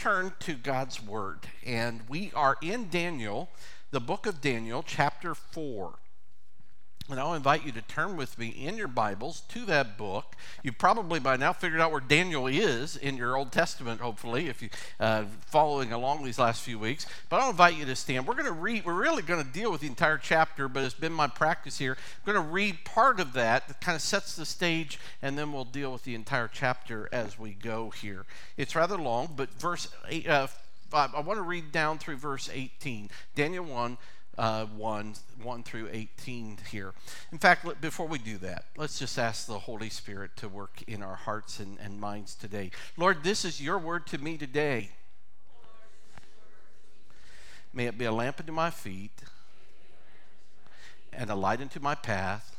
turn to God's Word, and we are in Daniel, the book of Daniel, chapter 4. And I'll invite you to turn with me in your Bibles to that book. You've probably by now figured out where Daniel is in your Old Testament, hopefully, if you're uh, following along these last few weeks. But I'll invite you to stand. We're going to read, we're really going to deal with the entire chapter, but it's been my practice here. I'm going to read part of that that kind of sets the stage, and then we'll deal with the entire chapter as we go here. It's rather long, but verse eight, uh, I want to read down through verse 18. Daniel 1 uh, 1, 1 through 18 here. In fact, before we do that, let's just ask the Holy Spirit to work in our hearts and, and minds today. Lord, this is your word to me today. May it be a lamp unto my feet and a light unto my path.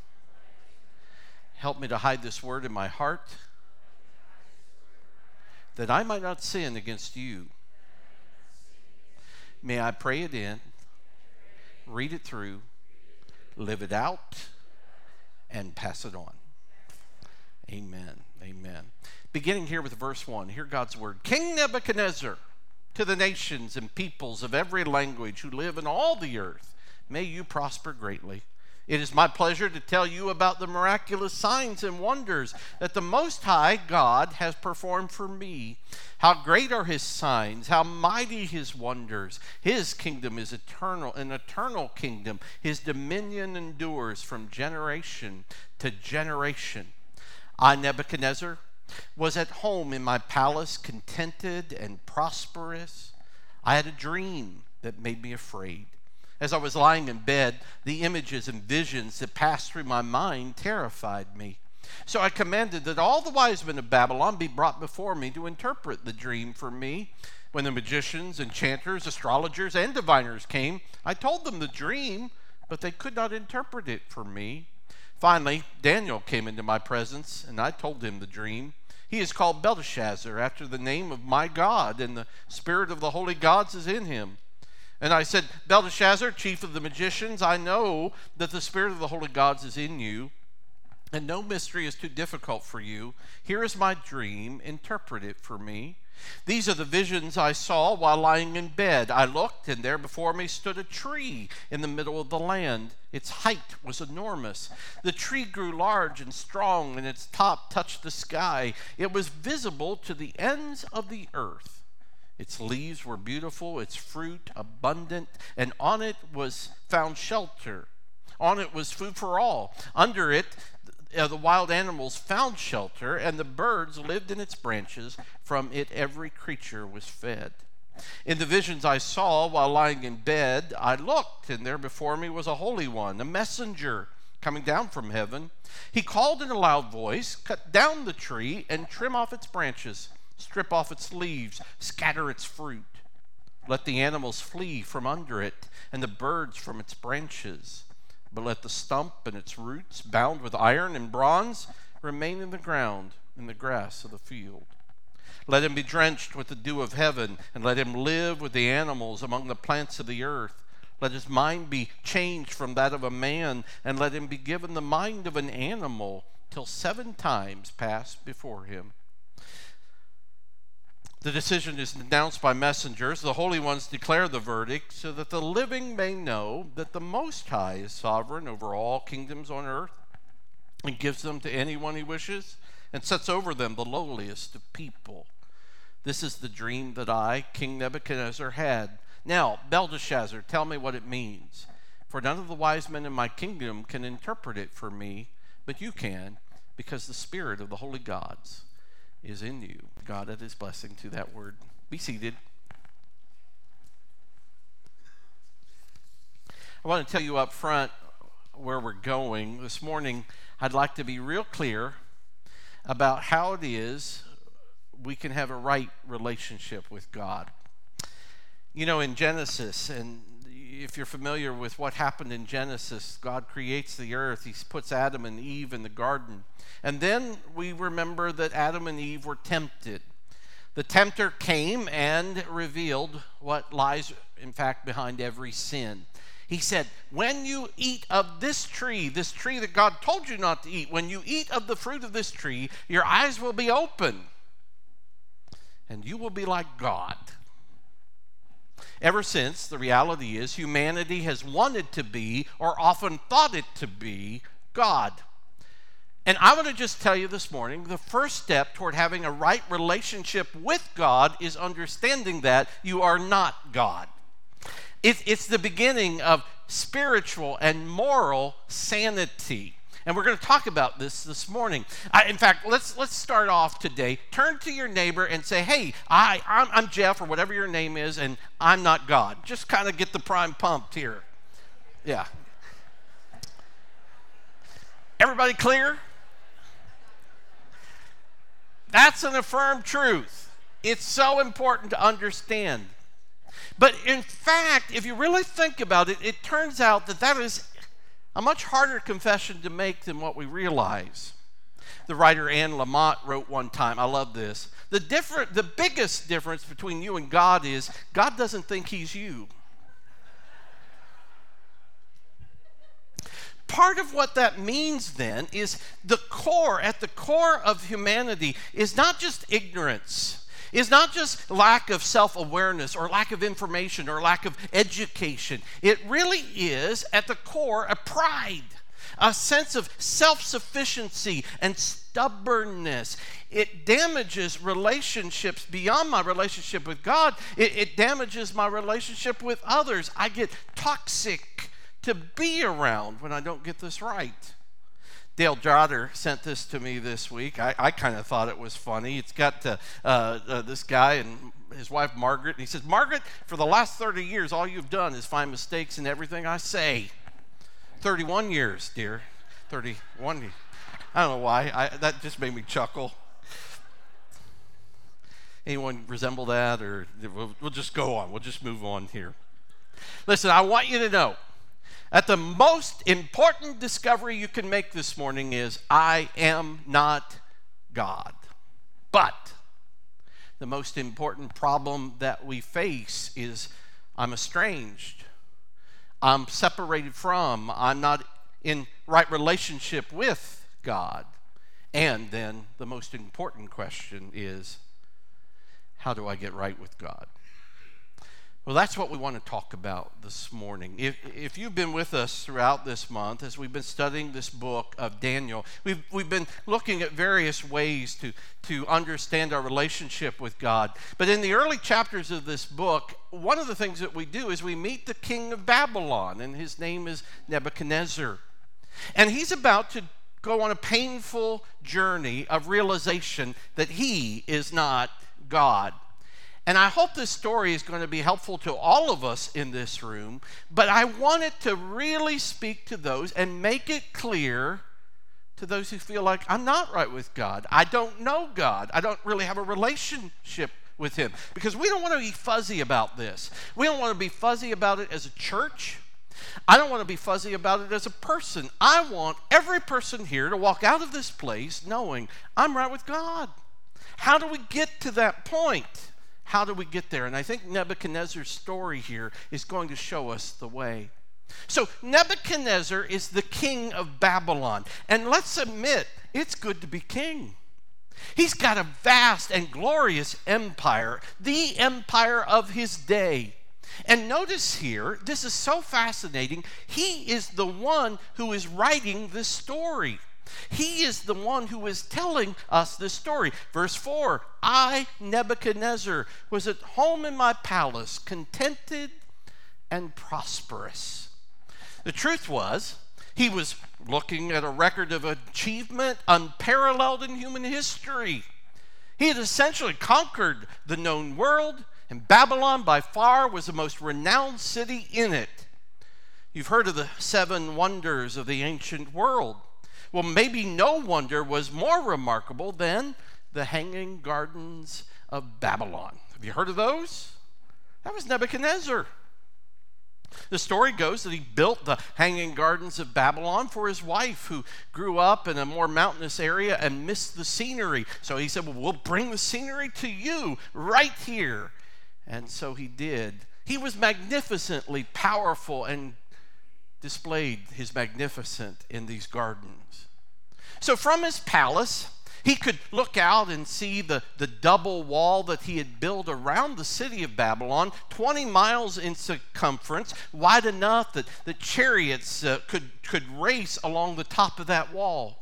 Help me to hide this word in my heart that I might not sin against you. May I pray it in read it through, live it out, and pass it on. Amen. Amen. Beginning here with verse 1, hear God's word King Nebuchadnezzar, to the nations and peoples of every language who live in all the earth, may you prosper greatly. It is my pleasure to tell you about the miraculous signs and wonders that the Most High God has performed for me. How great are his signs, how mighty his wonders. His kingdom is eternal, an eternal kingdom. His dominion endures from generation to generation. I, Nebuchadnezzar, was at home in my palace, contented and prosperous. I had a dream that made me afraid. As I was lying in bed, the images and visions that passed through my mind terrified me. So I commanded that all the wise men of Babylon be brought before me to interpret the dream for me. When the magicians, enchanters, astrologers, and diviners came, I told them the dream, but they could not interpret it for me. Finally, Daniel came into my presence, and I told him the dream. He is called Belteshazzar, after the name of my God, and the spirit of the holy gods is in him. And I said, Belteshazzar, chief of the magicians, I know that the spirit of the holy gods is in you, and no mystery is too difficult for you. Here is my dream, interpret it for me. These are the visions I saw while lying in bed. I looked, and there before me stood a tree in the middle of the land. Its height was enormous. The tree grew large and strong, and its top touched the sky. It was visible to the ends of the earth. Its leaves were beautiful, its fruit abundant, and on it was found shelter. On it was food for all. Under it, uh, the wild animals found shelter, and the birds lived in its branches. From it, every creature was fed. In the visions I saw while lying in bed, I looked, and there before me was a holy one, a messenger coming down from heaven. He called in a loud voice, Cut down the tree and trim off its branches strip off its leaves, scatter its fruit. Let the animals flee from under it, and the birds from its branches. But let the stump and its roots, bound with iron and bronze, remain in the ground, in the grass of the field. Let him be drenched with the dew of heaven, and let him live with the animals among the plants of the earth. Let his mind be changed from that of a man, and let him be given the mind of an animal, till seven times pass before him. The decision is announced by messengers. The holy ones declare the verdict so that the living may know that the Most High is sovereign over all kingdoms on earth and gives them to anyone he wishes and sets over them the lowliest of people. This is the dream that I, King Nebuchadnezzar, had. Now, Belteshazzar, tell me what it means. For none of the wise men in my kingdom can interpret it for me, but you can, because the spirit of the holy gods is in you. God add his blessing to that word. Be seated. I want to tell you up front where we're going. This morning, I'd like to be real clear about how it is we can have a right relationship with God. You know, in Genesis, and if you're familiar with what happened in Genesis, God creates the earth, He puts Adam and Eve in the garden. And then we remember that Adam and Eve were tempted. The tempter came and revealed what lies, in fact, behind every sin. He said, When you eat of this tree, this tree that God told you not to eat, when you eat of the fruit of this tree, your eyes will be open and you will be like God. Ever since, the reality is humanity has wanted to be, or often thought it to be, God. And I want to just tell you this morning the first step toward having a right relationship with God is understanding that you are not God. It, it's the beginning of spiritual and moral sanity. And we're going to talk about this this morning. I, in fact, let's let's start off today. Turn to your neighbor and say, "Hey, I I'm, I'm Jeff or whatever your name is, and I'm not God." Just kind of get the prime pumped here. Yeah. Everybody clear? That's an affirmed truth. It's so important to understand. But in fact, if you really think about it, it turns out that that is a much harder confession to make than what we realize. The writer Anne Lamott wrote one time, I love this. The different the biggest difference between you and God is God doesn't think he's you. Part of what that means then is the core, at the core of humanity, is not just ignorance is not just lack of self awareness or lack of information or lack of education. It really is, at the core, a pride, a sense of self sufficiency and stubbornness. It damages relationships beyond my relationship with God, it, it damages my relationship with others. I get toxic to be around when I don't get this right. Dale Jotter sent this to me this week. I, I kind of thought it was funny. It's got uh, uh, this guy and his wife Margaret, and he says, Margaret, for the last 30 years, all you've done is find mistakes in everything I say. 31 years, dear. 31. I don't know why. I, that just made me chuckle. Anyone resemble that? Or we'll, we'll just go on. We'll just move on here. Listen, I want you to know that the most important discovery you can make this morning is I am not God. But the most important problem that we face is I'm estranged. I'm separated from, I'm not in right relationship with God. And then the most important question is how do I get right with God? Well, that's what we want to talk about this morning. If, if you've been with us throughout this month as we've been studying this book of Daniel, we've, we've been looking at various ways to, to understand our relationship with God. But in the early chapters of this book, one of the things that we do is we meet the king of Babylon, and his name is Nebuchadnezzar. And he's about to go on a painful journey of realization that he is not God. And I hope this story is going to be helpful to all of us in this room, but I want it to really speak to those and make it clear to those who feel like I'm not right with God. I don't know God. I don't really have a relationship with Him. Because we don't want to be fuzzy about this. We don't want to be fuzzy about it as a church. I don't want to be fuzzy about it as a person. I want every person here to walk out of this place knowing I'm right with God. How do we get to that point? How do we get there? And I think Nebuchadnezzar's story here is going to show us the way. So, Nebuchadnezzar is the king of Babylon. And let's admit, it's good to be king. He's got a vast and glorious empire, the empire of his day. And notice here, this is so fascinating. He is the one who is writing this story. He is the one who is telling us this story. Verse 4 I, Nebuchadnezzar, was at home in my palace, contented and prosperous. The truth was, he was looking at a record of achievement unparalleled in human history. He had essentially conquered the known world, and Babylon by far was the most renowned city in it. You've heard of the seven wonders of the ancient world. Well, maybe no wonder was more remarkable than the Hanging Gardens of Babylon. Have you heard of those? That was Nebuchadnezzar. The story goes that he built the Hanging Gardens of Babylon for his wife, who grew up in a more mountainous area and missed the scenery. So he said, Well, we'll bring the scenery to you right here. And so he did. He was magnificently powerful and displayed his magnificent in these gardens. So from his palace, He could look out and see the, the double wall that he had built around the city of Babylon, 20 miles in circumference, wide enough that the chariots uh, could, could race along the top of that wall.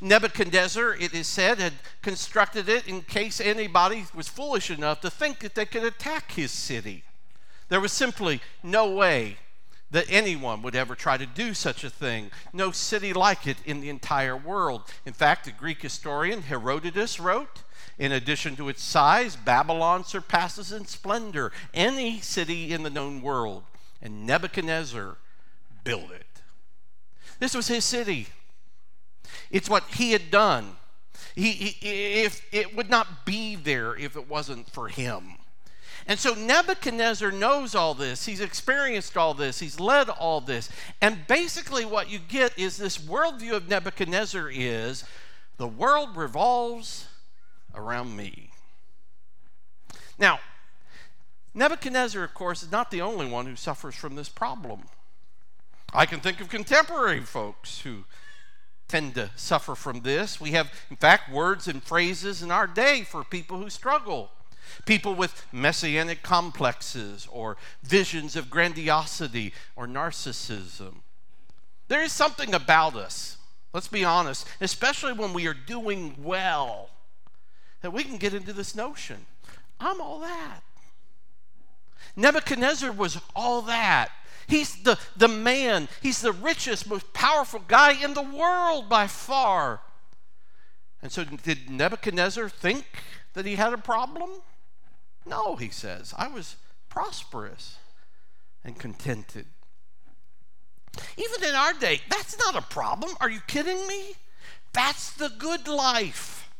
Nebuchadnezzar, it is said, had constructed it in case anybody was foolish enough to think that they could attack his city. There was simply no way that anyone would ever try to do such a thing. No city like it in the entire world. In fact, the Greek historian Herodotus wrote, in addition to its size, Babylon surpasses in splendor any city in the known world. And Nebuchadnezzar built it. This was his city. It's what he had done. He, he, if it would not be there if it wasn't for him. And so Nebuchadnezzar knows all this. He's experienced all this. He's led all this. And basically, what you get is this worldview of Nebuchadnezzar is the world revolves around me. Now, Nebuchadnezzar, of course, is not the only one who suffers from this problem. I can think of contemporary folks who tend to suffer from this. We have, in fact, words and phrases in our day for people who struggle. People with messianic complexes or visions of grandiosity or narcissism. There is something about us, let's be honest, especially when we are doing well, that we can get into this notion I'm all that. Nebuchadnezzar was all that. He's the, the man, he's the richest, most powerful guy in the world by far. And so, did Nebuchadnezzar think that he had a problem? No, he says. I was prosperous and contented. Even in our day, that's not a problem. Are you kidding me? That's the good life.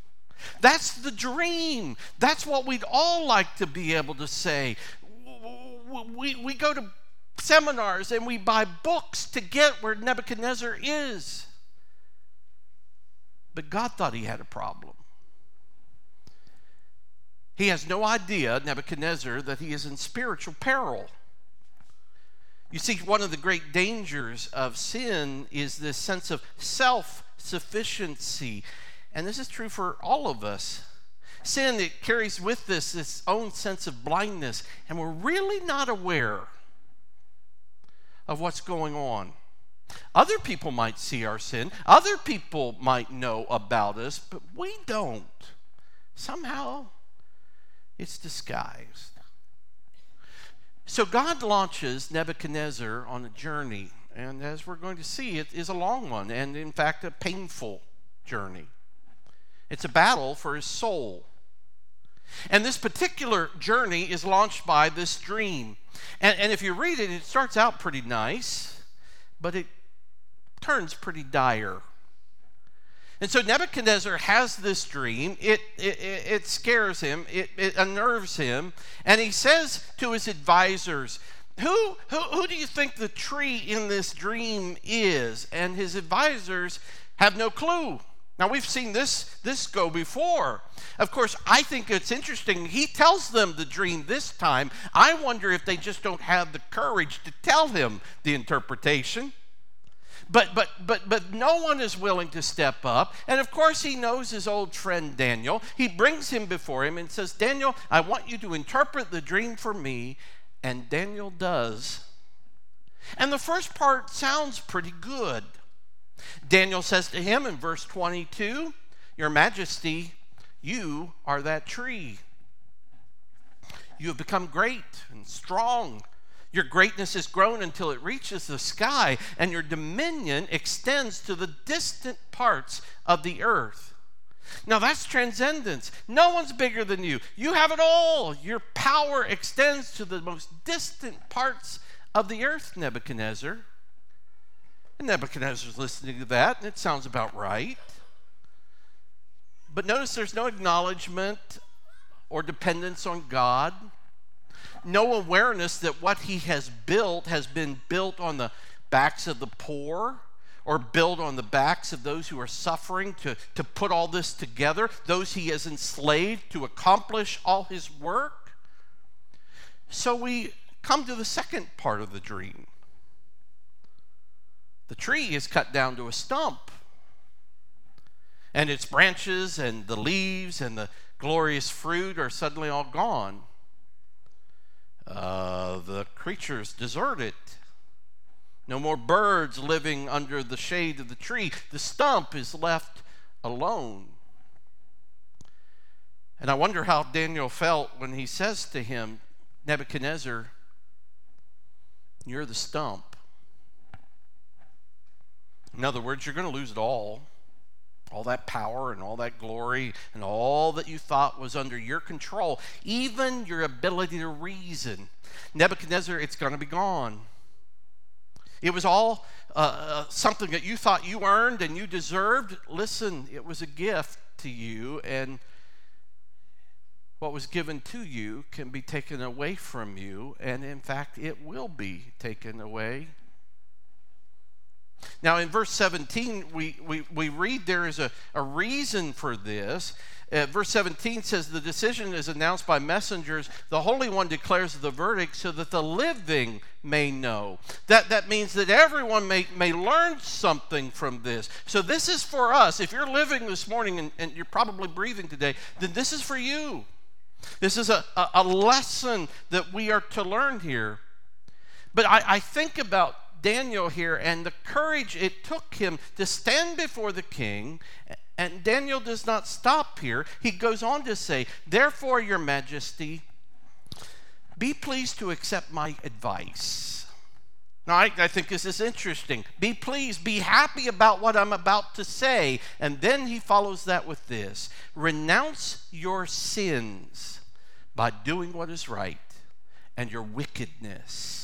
That's the dream. That's what we'd all like to be able to say. We, we go to seminars and we buy books to get where Nebuchadnezzar is. But God thought he had a problem. He has no idea, Nebuchadnezzar, that he is in spiritual peril. You see, one of the great dangers of sin is this sense of self sufficiency. And this is true for all of us. Sin, it carries with this this own sense of blindness, and we're really not aware of what's going on. Other people might see our sin, other people might know about us, but we don't. Somehow, it's disguised. So God launches Nebuchadnezzar on a journey, and as we're going to see, it is a long one, and in fact, a painful journey. It's a battle for his soul. And this particular journey is launched by this dream. And, and if you read it, it starts out pretty nice, but it turns pretty dire. And so Nebuchadnezzar has this dream. It, it, it scares him, it, it unnerves him. And he says to his advisors, who, who, who do you think the tree in this dream is? And his advisors have no clue. Now, we've seen this, this go before. Of course, I think it's interesting. He tells them the dream this time. I wonder if they just don't have the courage to tell him the interpretation. But, but, but, but no one is willing to step up. And of course, he knows his old friend Daniel. He brings him before him and says, Daniel, I want you to interpret the dream for me. And Daniel does. And the first part sounds pretty good. Daniel says to him in verse 22 Your Majesty, you are that tree. You have become great and strong your greatness has grown until it reaches the sky, and your dominion extends to the distant parts of the earth. Now that's transcendence. No one's bigger than you. You have it all. Your power extends to the most distant parts of the earth, Nebuchadnezzar. And Nebuchadnezzar's listening to that, and it sounds about right. But notice there's no acknowledgement or dependence on God no awareness that what he has built has been built on the backs of the poor or built on the backs of those who are suffering to, to put all this together, those he has enslaved to accomplish all his work. So we come to the second part of the dream. The tree is cut down to a stump. and its branches and the leaves and the glorious fruit are suddenly all gone. Uh, the creatures deserted. No more birds living under the shade of the tree. The stump is left alone. And I wonder how Daniel felt when he says to him, Nebuchadnezzar, you're the stump. In other words, you're going to lose it all. All that power and all that glory and all that you thought was under your control, even your ability to reason. Nebuchadnezzar, it's going to be gone. It was all uh, uh, something that you thought you earned and you deserved. Listen, it was a gift to you, and what was given to you can be taken away from you, and in fact, it will be taken away. Now, in verse 17, we, we, we read there is a, a reason for this. Uh, verse 17 says, The decision is announced by messengers. The Holy One declares the verdict so that the living may know. That, that means that everyone may, may learn something from this. So, this is for us. If you're living this morning and, and you're probably breathing today, then this is for you. This is a, a, a lesson that we are to learn here. But I, I think about Daniel here and the courage it took him to stand before the king. And Daniel does not stop here. He goes on to say, Therefore, your majesty, be pleased to accept my advice. Now, I, I, think this is interesting. Be pleased, be happy about what I'm about to say. And then he follows that with this Renounce your sins by doing what is right and your wickedness.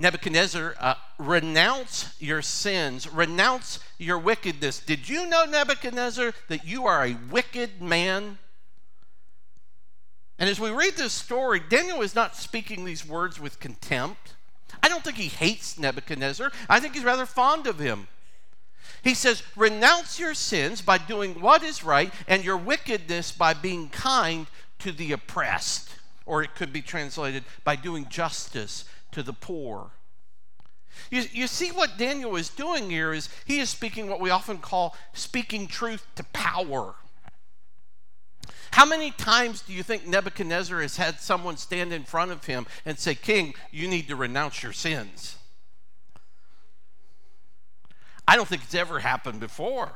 Nebuchadnezzar, uh, renounce your sins, renounce your wickedness. Did you know, Nebuchadnezzar, that you are a wicked man? And as we read this story, Daniel is not speaking these words with contempt. I don't think he hates Nebuchadnezzar. I think he's rather fond of him. He says, Renounce your sins by doing what is right, and your wickedness by being kind to the oppressed. Or it could be translated by doing justice to the poor. You, you see what Daniel is doing here is he is speaking what we often call speaking truth to power. How many times do you think Nebuchadnezzar has had someone stand in front of him and say, King, you need to renounce your sins? I don't think it's ever happened before.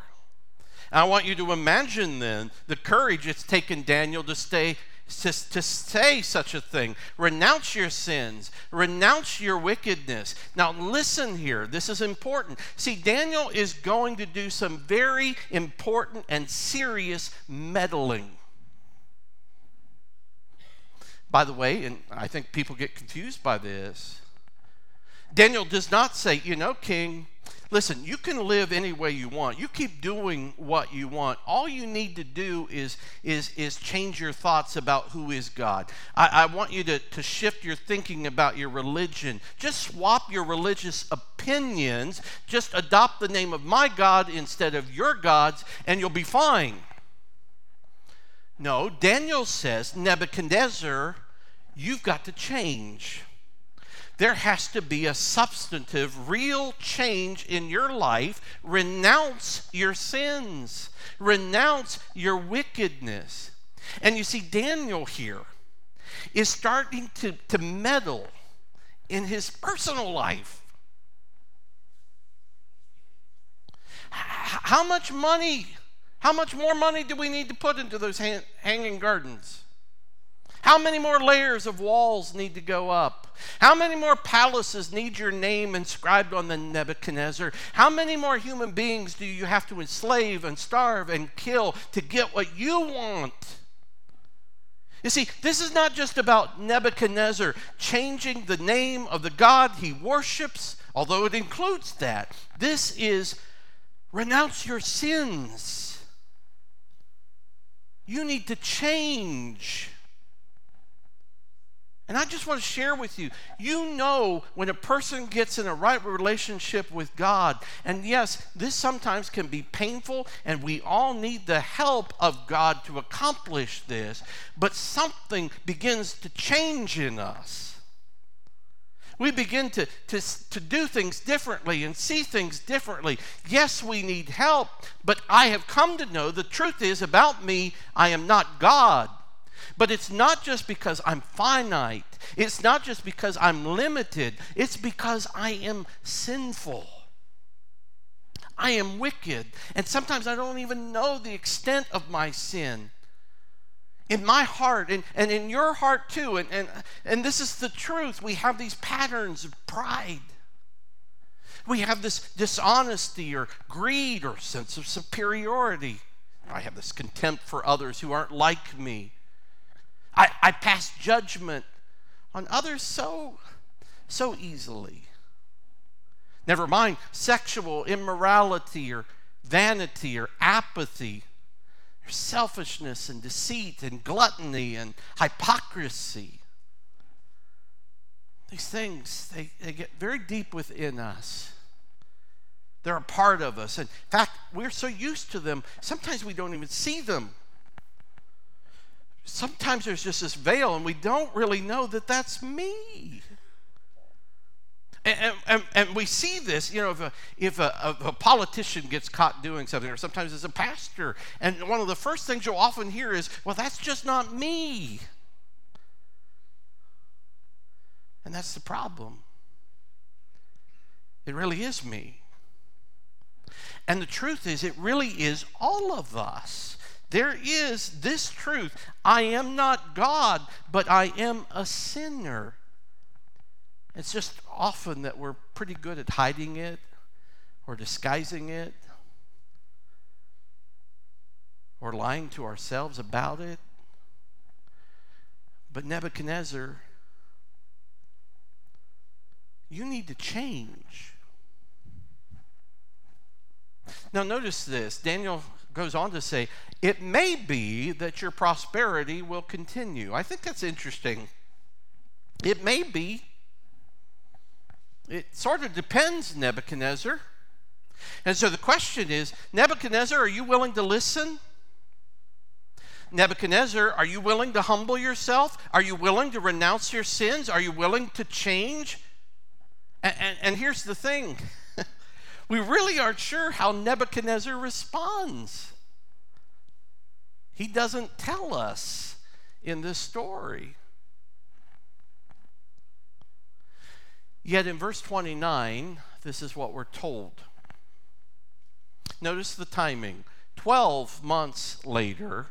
And I want you to imagine then the courage it's taken Daniel to stay to, to say such a thing. Renounce your sins, renounce your wickedness. Now, listen here, this is important. See, Daniel is going to do some very important and serious meddling. By the way, and I think people get confused by this, Daniel does not say, you know, king, Listen, you can live any way you want. You keep doing what you want. All you need to do is, is, is change your thoughts about who is God. I, I want you to, to shift your thinking about your religion. Just swap your religious opinions. Just adopt the name of my God instead of your God's, and you'll be fine. No, Daniel says, Nebuchadnezzar, you've got to change there has to be a substantive, real change in your life. Renounce your sins, renounce your wickedness. And you see, Daniel here is starting to, to meddle in his personal life. How much money, how much more money do we need to put into those hanging gardens? How many more layers of walls need to go up? How many more palaces need your name inscribed on the Nebuchadnezzar? How many more human beings do you have to enslave and starve and kill to get what you want? You see, this is not just about Nebuchadnezzar changing the name of the God he worships, although it includes that. This is renounce your sins. You need to change. And I just want to share with you you know when a person gets in a right relationship with God, and yes, this sometimes can be painful, and we all need the help of God to accomplish this, but something begins to change in us. We begin to, to, to do things differently and see things differently. Yes, we need help, but I have come to know the truth is about me, I am not God. But it's not just because I'm finite, it's not just because I'm limited, it's because I am sinful. I am wicked. And sometimes I don't even know the extent of my sin. In my heart and, and in your heart too. And, and, and this is the truth. We have these patterns of pride. We have this dishonesty or greed or sense of superiority. I have this contempt for others who aren't like me. I, I pass judgment on others so, so easily. Never mind sexual immorality or vanity or apathy, or selfishness and deceit and gluttony and hypocrisy. These things, they, they get very deep within us. They're a part of us. In fact, we're so used to them, sometimes we don't even see them. Sometimes there's just this veil, and we don't really know that that's me. And, and, and, we see this, you know, if, a, if a, a, politician gets caught doing something, or sometimes it's a pastor, and one of the first things you'll often hear is, well, that's just not me. And that's the problem. It really is me. And the truth is, it really is all of us. There is this truth I am not God, but I am a sinner. It's just often that we're pretty good at hiding it or disguising it or lying to ourselves about it. But Nebuchadnezzar, you need to change. Now, notice this. Daniel goes on to say, It may be that your prosperity will continue. I think that's interesting. It may be it sort of depends, Nebuchadnezzar. And so the question is Nebuchadnezzar, are you willing to listen? Nebuchadnezzar, are you willing to humble yourself? Are you willing to renounce your sins? Are you willing to change? And, and, and here's the thing we really aren't sure how Nebuchadnezzar responds. He doesn't tell us in this story. Yet in verse 29, this is what we're told. Notice the timing. Twelve months later,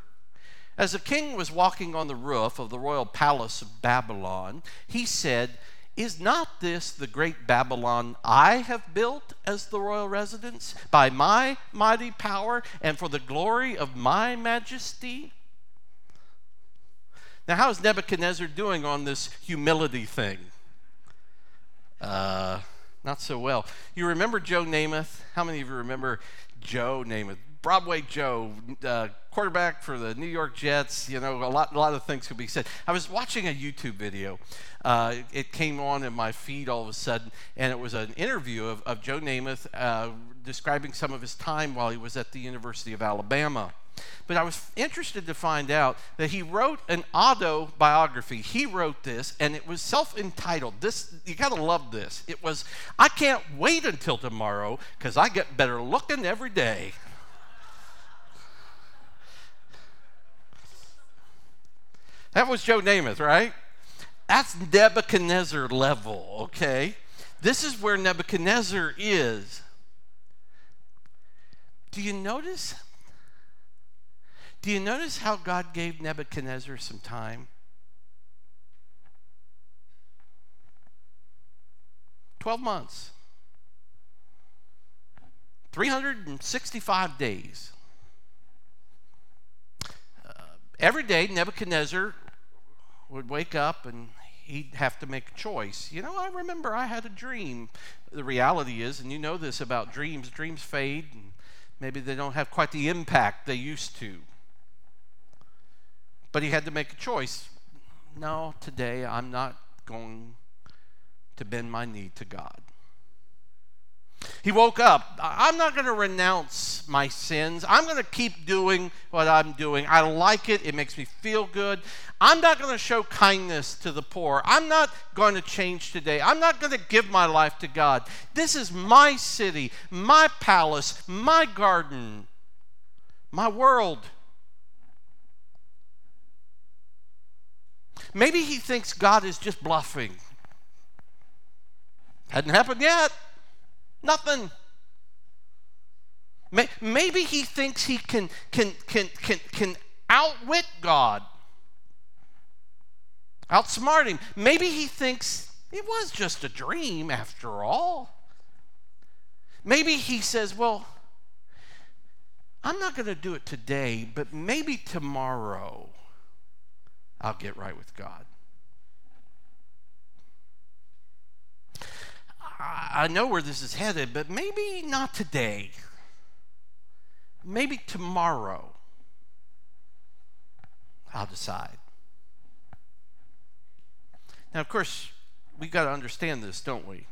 as the king was walking on the roof of the royal palace of Babylon, he said, Is not this the great Babylon I have built as the royal residence by my mighty power and for the glory of my majesty? Now, how is Nebuchadnezzar doing on this humility thing? Uh, not so well. You remember Joe Namath? How many of you remember Joe Namath? Broadway Joe, uh, quarterback for the New York Jets. You know, a lot, a lot of things could be said. I was watching a YouTube video. Uh, it came on in my feed all of a sudden, and it was an interview of, of Joe Namath uh, describing some of his time while he was at the University of Alabama. But I was interested to find out that he wrote an autobiography. He wrote this, and it was self entitled. This, you got to love this. It was, I can't wait until tomorrow because I get better looking every day. That was Joe Namath, right? That's Nebuchadnezzar level, okay? This is where Nebuchadnezzar is. Do you notice do you notice how God gave Nebuchadnezzar some time? Twelve months. 365 days. Uh, every day, Nebuchadnezzar would wake up and he'd have to make a choice. You know, I remember I had a dream. The reality is, and you know this about dreams, dreams fade, and maybe they don't have quite the impact they used to. But he had to make a choice. No, today I'm not going to bend my knee to God. He woke up. I'm not going to renounce my sins. I'm going to keep doing what I'm doing. I like it, it makes me feel good. I'm not going to show kindness to the poor. I'm not going to change today. I'm not going to give my life to God. This is my city, my palace, my garden, my world. Maybe he thinks God is just bluffing. Hadn't happened yet. Nothing. Maybe he thinks he can, can, can, can, can outwit God, outsmart him. Maybe he thinks it was just a dream after all. Maybe he says, Well, I'm not going to do it today, but maybe tomorrow I'll get right with God. I know where this is headed, but maybe not today. Maybe tomorrow. I'll decide. Now, of course, we've got to understand this, don't we?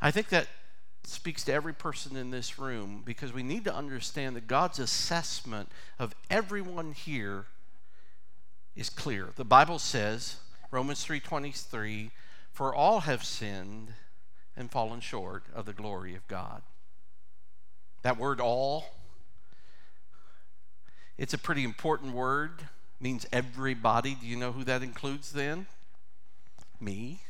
I think that speaks to every person in this room because we need to understand that God's assessment of everyone here is clear. The Bible says, Romans 3:23, for all have sinned and fallen short of the glory of God. That word all, it's a pretty important word, means everybody. Do you know who that includes then? Me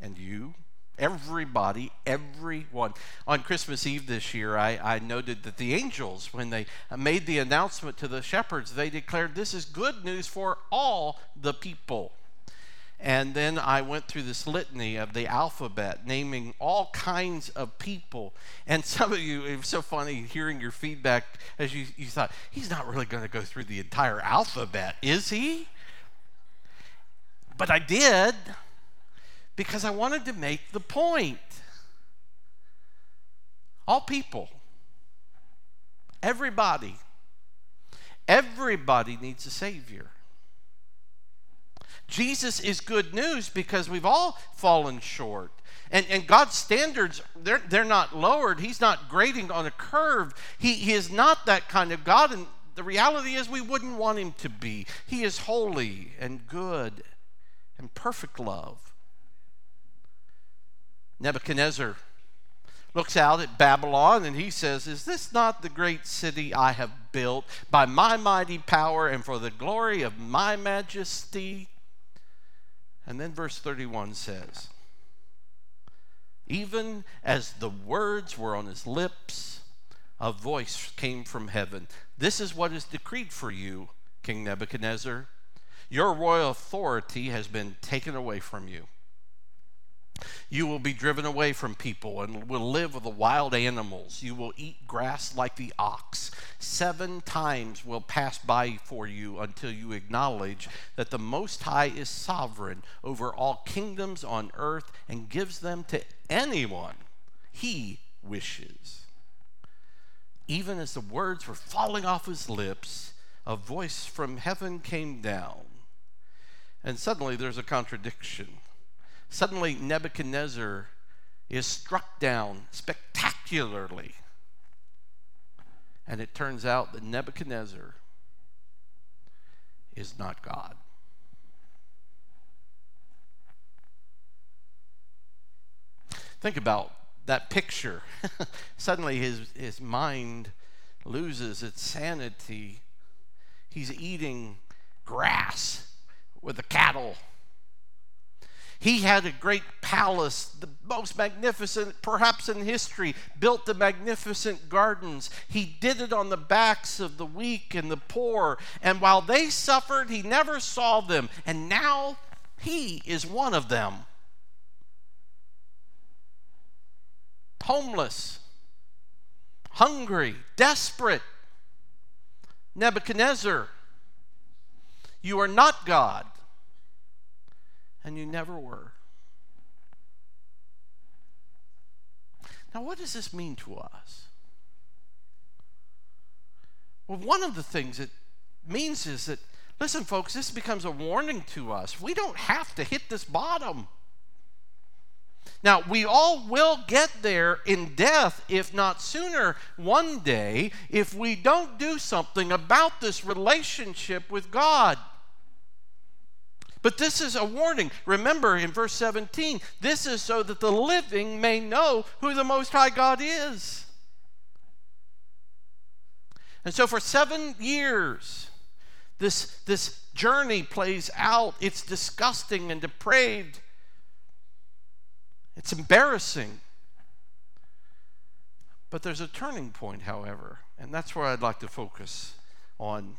and you. Everybody, everyone. On Christmas Eve this year, I, I noted that the angels, when they made the announcement to the shepherds, they declared this is good news for all the people. And then I went through this litany of the alphabet, naming all kinds of people. And some of you, it was so funny hearing your feedback as you, you thought, he's not really going to go through the entire alphabet, is he? But I did because I wanted to make the point. All people, everybody, everybody needs a Savior. Jesus is good news because we've all fallen short. And, and God's standards, they're, they're not lowered. He's not grading on a curve. He, he is not that kind of God. And the reality is, we wouldn't want him to be. He is holy and good and perfect love. Nebuchadnezzar looks out at Babylon and he says, Is this not the great city I have built by my mighty power and for the glory of my majesty? And then verse 31 says, Even as the words were on his lips, a voice came from heaven. This is what is decreed for you, King Nebuchadnezzar. Your royal authority has been taken away from you you will be driven away from people and will live with the wild animals. You will eat grass like the ox. Seven times will pass by for you until you acknowledge that the Most High is sovereign over all kingdoms on earth and gives them to anyone he wishes. Even as the words were falling off his lips, a voice from heaven came down. And suddenly there's a contradiction. Suddenly, Nebuchadnezzar is struck down spectacularly. And it turns out that Nebuchadnezzar is not God. Think about that picture. Suddenly, his, his mind loses its sanity. He's eating grass with the cattle he had a great palace, the most magnificent, perhaps in history, built the magnificent gardens. He did it on the backs of the weak and the poor. And while they suffered, he never saw them. And now he is one of them. Homeless, hungry, desperate. Nebuchadnezzar, you are not God and you never were. Now, what does this mean to us? Well, one of the things it means is that, listen, folks, this becomes a warning to us. We don't have to hit this bottom. Now, we all will get there in death, if not sooner, one day, if we don't do something about this relationship with God. But this is a warning. Remember in verse 17, this is so that the living may know who the Most High God is. And so for seven years, this, this journey plays out. It's disgusting and depraved. It's embarrassing. But there's a turning point, however, and that's where I'd like to focus on.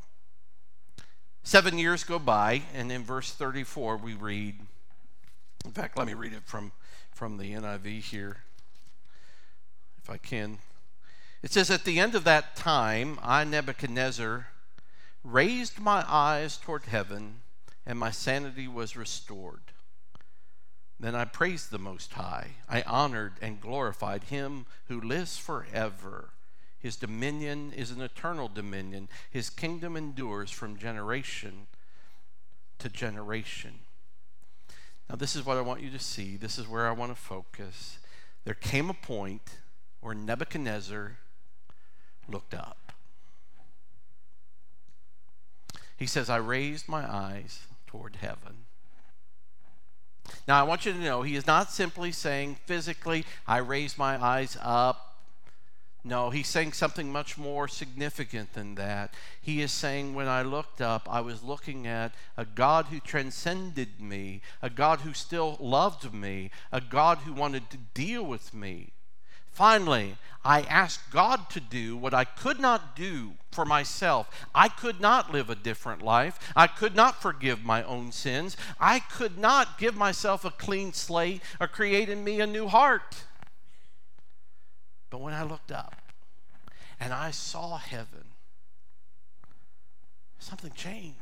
Seven years go by, and in verse 34 we read, in fact, let me read it from, from the NIV here, if I can. It says, At the end of that time, I, Nebuchadnezzar, raised my eyes toward heaven, and my sanity was restored. Then I praised the Most High. I honored and glorified him who lives forever. His dominion is an eternal dominion. His kingdom endures from generation to generation. Now, this is what I want you to see. This is where I want to focus. There came a point where Nebuchadnezzar looked up. He says, I raised my eyes toward heaven. Now, I want you to know he is not simply saying physically, I raised my eyes up. No, he's saying something much more significant than that. He is saying, when I looked up, I was looking at a God who transcended me, a God who still loved me, a God who wanted to deal with me. Finally, I asked God to do what I could not do for myself. I could not live a different life. I could not forgive my own sins. I could not give myself a clean slate or create in me a new heart. But when I looked up and I saw heaven, something changed.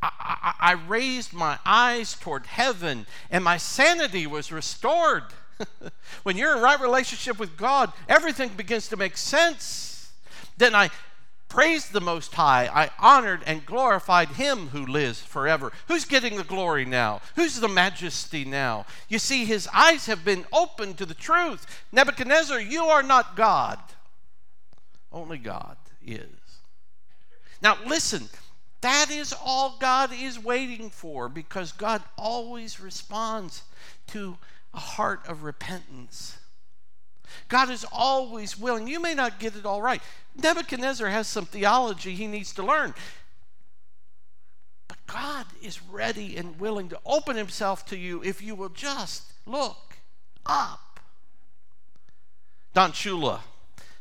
I, I, I raised my eyes toward heaven and my sanity was restored. when you're in right relationship with God, everything begins to make sense. Then I praised the Most High. I honored and glorified Him who lives forever. Who's getting the glory now? Who's the majesty now? You see, His eyes have been opened to the truth. Nebuchadnezzar, you are not God. Only God is. Now, listen, that is all God is waiting for because God always responds to a heart of repentance. God is always willing. You may not get it all right. Nebuchadnezzar has some theology he needs to learn. But God is ready and willing to open himself to you if you will just look up. Don Shula,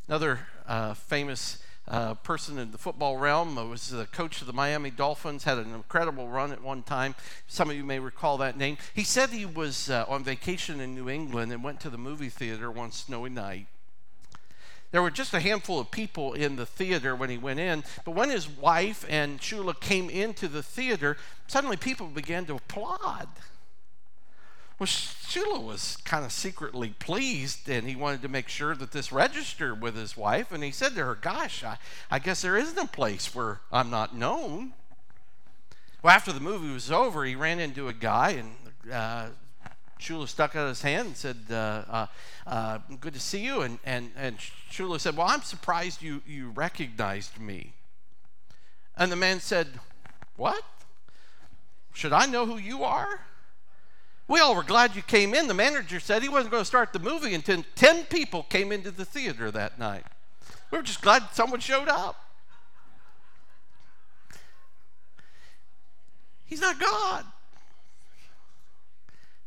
another uh, famous uh, person in the football realm. Was the coach of the Miami Dolphins, had an incredible run at one time. Some of you may recall that name. He said he was uh, on vacation in New England and went to the movie theater one snowy night. There were just a handful of people in the theater when he went in, but when his wife and Shula came into the theater, suddenly people began to applaud. Well, Shula was kind of secretly pleased, and he wanted to make sure that this registered with his wife. And he said to her, Gosh, I, I guess there isn't a place where I'm not known. Well, after the movie was over, he ran into a guy, and uh, Shula stuck out his hand and said, uh, uh, uh, Good to see you. And, and, and Shula said, Well, I'm surprised you, you recognized me. And the man said, What? Should I know who you are? We all were glad you came in. The manager said he wasn't going to start the movie until 10 people came into the theater that night. We were just glad someone showed up. He's not God.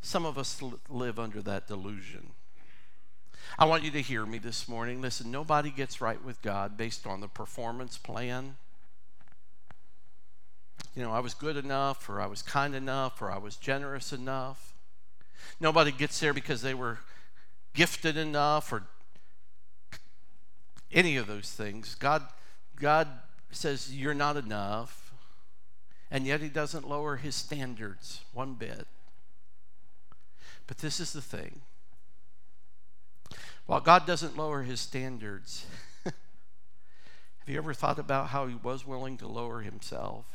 Some of us live under that delusion. I want you to hear me this morning. Listen, nobody gets right with God based on the performance plan. You know, I was good enough, or I was kind enough, or I was generous enough. Nobody gets there because they were gifted enough or any of those things. God, God says you're not enough, and yet He doesn't lower His standards one bit. But this is the thing. While God doesn't lower His standards, have you ever thought about how He was willing to lower Himself?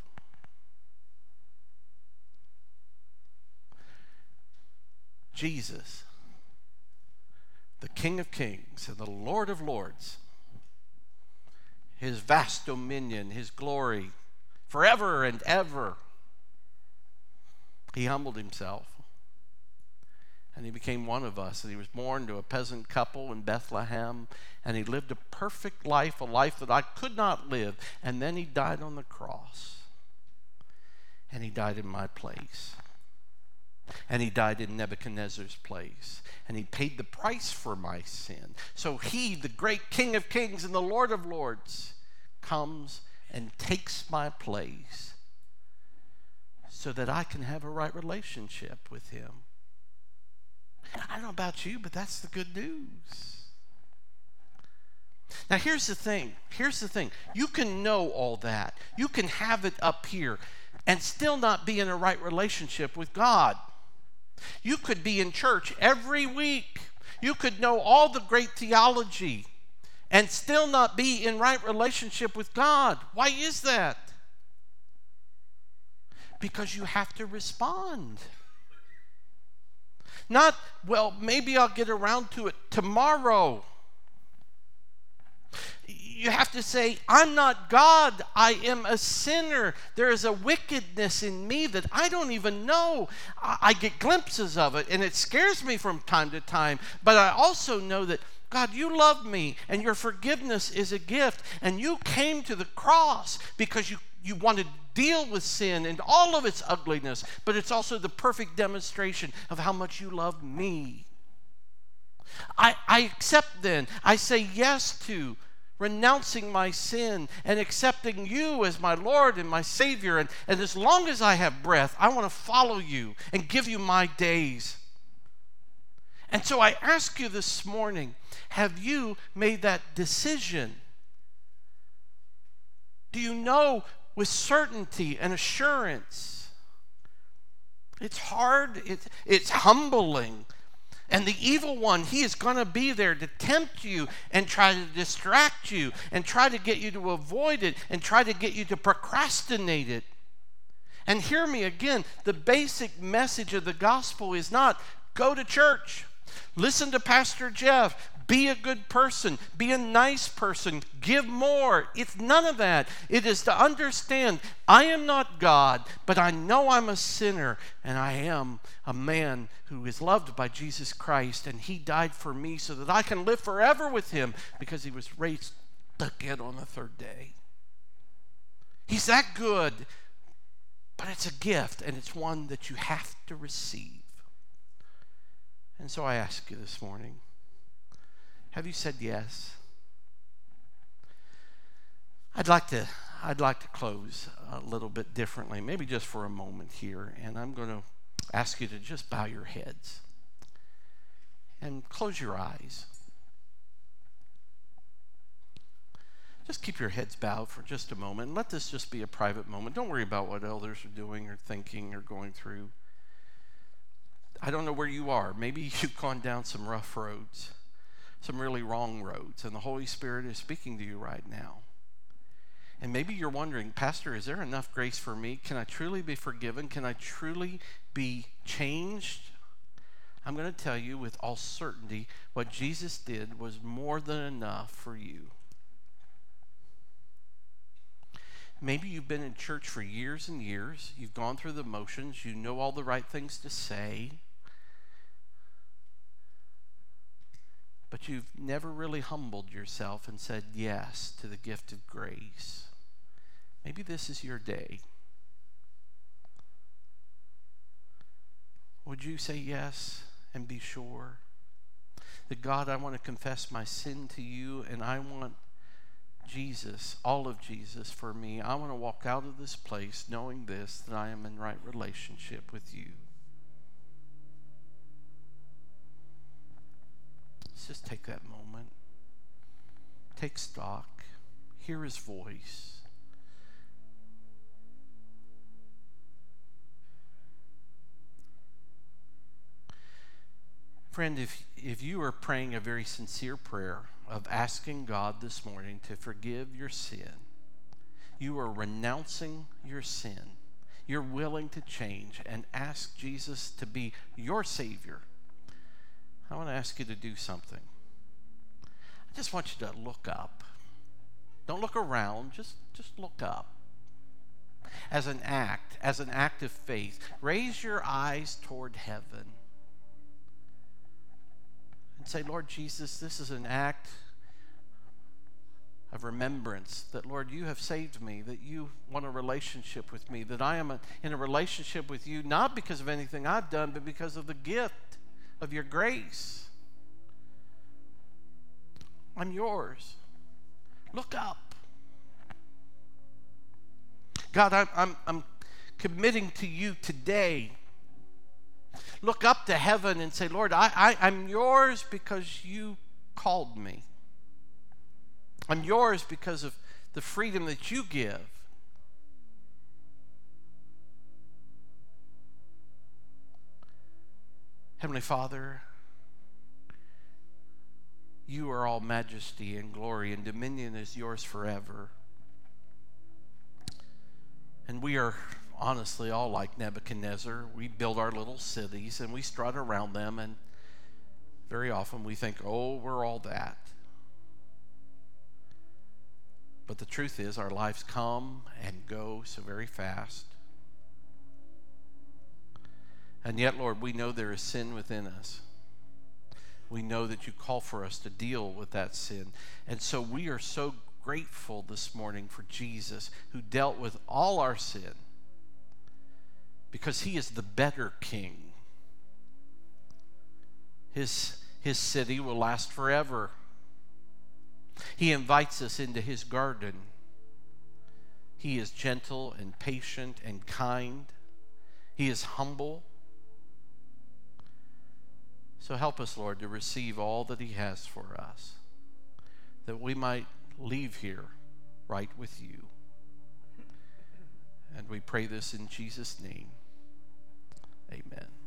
Jesus, the King of Kings and the Lord of Lords, his vast dominion, his glory, forever and ever, he humbled himself and he became one of us. And he was born to a peasant couple in Bethlehem, and he lived a perfect life, a life that I could not live. And then he died on the cross, and he died in my place. And he died in Nebuchadnezzar's place. And he paid the price for my sin. So he, the great King of Kings and the Lord of Lords, comes and takes my place so that I can have a right relationship with him. I don't know about you, but that's the good news. Now, here's the thing. Here's the thing. You can know all that, you can have it up here, and still not be in a right relationship with God. You could be in church every week, you could know all the great theology, and still not be in right relationship with God. Why is that? Because you have to respond. Not, well, maybe I'll get around to it tomorrow. You have to say, I'm not God. I am a sinner. There is a wickedness in me that I don't even know. I, get glimpses of it, and it scares me from time to time. But I also know that God, you love me, and your forgiveness is a gift. And you came to the cross because you you want to deal with sin and all of its ugliness, but it's also the perfect demonstration of how much you love me. I, I accept then, I say yes to renouncing my sin and accepting you as my Lord and my Savior. And, and as long as I have breath, I want to follow you and give you my days. And so I ask you this morning have you made that decision? Do you know with certainty and assurance. It's hard, it's, it's humbling. And the evil one, he is going to be there to tempt you and try to distract you and try to get you to avoid it and try to get you to procrastinate it. And hear me again the basic message of the gospel is not go to church, listen to Pastor Jeff, be a good person. Be a nice person. Give more. It's none of that. It is to understand I am not God, but I know I'm a sinner and I am a man who is loved by Jesus Christ and he died for me so that I can live forever with him because he was raised again on the third day. He's that good, but it's a gift and it's one that you have to receive. And so I ask you this morning have you said yes? I'd like to I'd like to close a little bit differently, maybe just for a moment here, and I'm going to ask you to just bow your heads and close your eyes. Just keep your heads bowed for just a moment let this just be a private moment. Don't worry about what others are doing or thinking or going through. I don't know where you are. Maybe you've gone down some rough roads some really wrong roads, and the Holy Spirit is speaking to you right now. And maybe you're wondering, Pastor, is there enough grace for me? Can I truly be forgiven? Can I truly be changed? I'm going to tell you with all certainty what Jesus did was more than enough for you. Maybe you've been in church for years and years. You've gone through the motions. You know all the right things to say. But you've never really humbled yourself and said yes to the gift of grace. Maybe this is your day. Would you say yes and be sure that God, I want to confess my sin to you and I want Jesus, all of Jesus for me. I want to walk out of this place knowing this, that I am in right relationship with you. Let's just take that moment. Take stock. Hear his voice. Friend, if, if you are praying a very sincere prayer of asking God this morning to forgive your sin, you are renouncing your sin. You're willing to change and ask Jesus to be your Savior I want to ask you to do something. I just want you to look up. Don't look around, just, just look up. As an act, as an act of faith, raise your eyes toward heaven and say, Lord Jesus, this is an act of remembrance that, Lord, you have saved me, that you want a relationship with me, that I am a, in a relationship with you, not because of anything I've done, but because of the gift of your grace. I'm yours. Look up. God, I'm, I'm, I'm committing to you today. Look up to heaven and say, Lord, I, I, I'm yours because you called me. I'm yours because of the freedom that you give. Heavenly Father, you are all majesty and glory, and dominion is yours forever. And we are honestly all like Nebuchadnezzar. We build our little cities and we strut around them, and very often we think, oh, we're all that. But the truth is, our lives come and go so very fast. And yet, Lord, we know there is sin within us. We know that you call for us to deal with that sin. And so we are so grateful this morning for Jesus who dealt with all our sin because he is the better king. His, his city will last forever. He invites us into his garden. He is gentle and patient and kind. He is humble. So help us, Lord, to receive all that he has for us, that we might leave here right with you. And we pray this in Jesus' name. Amen.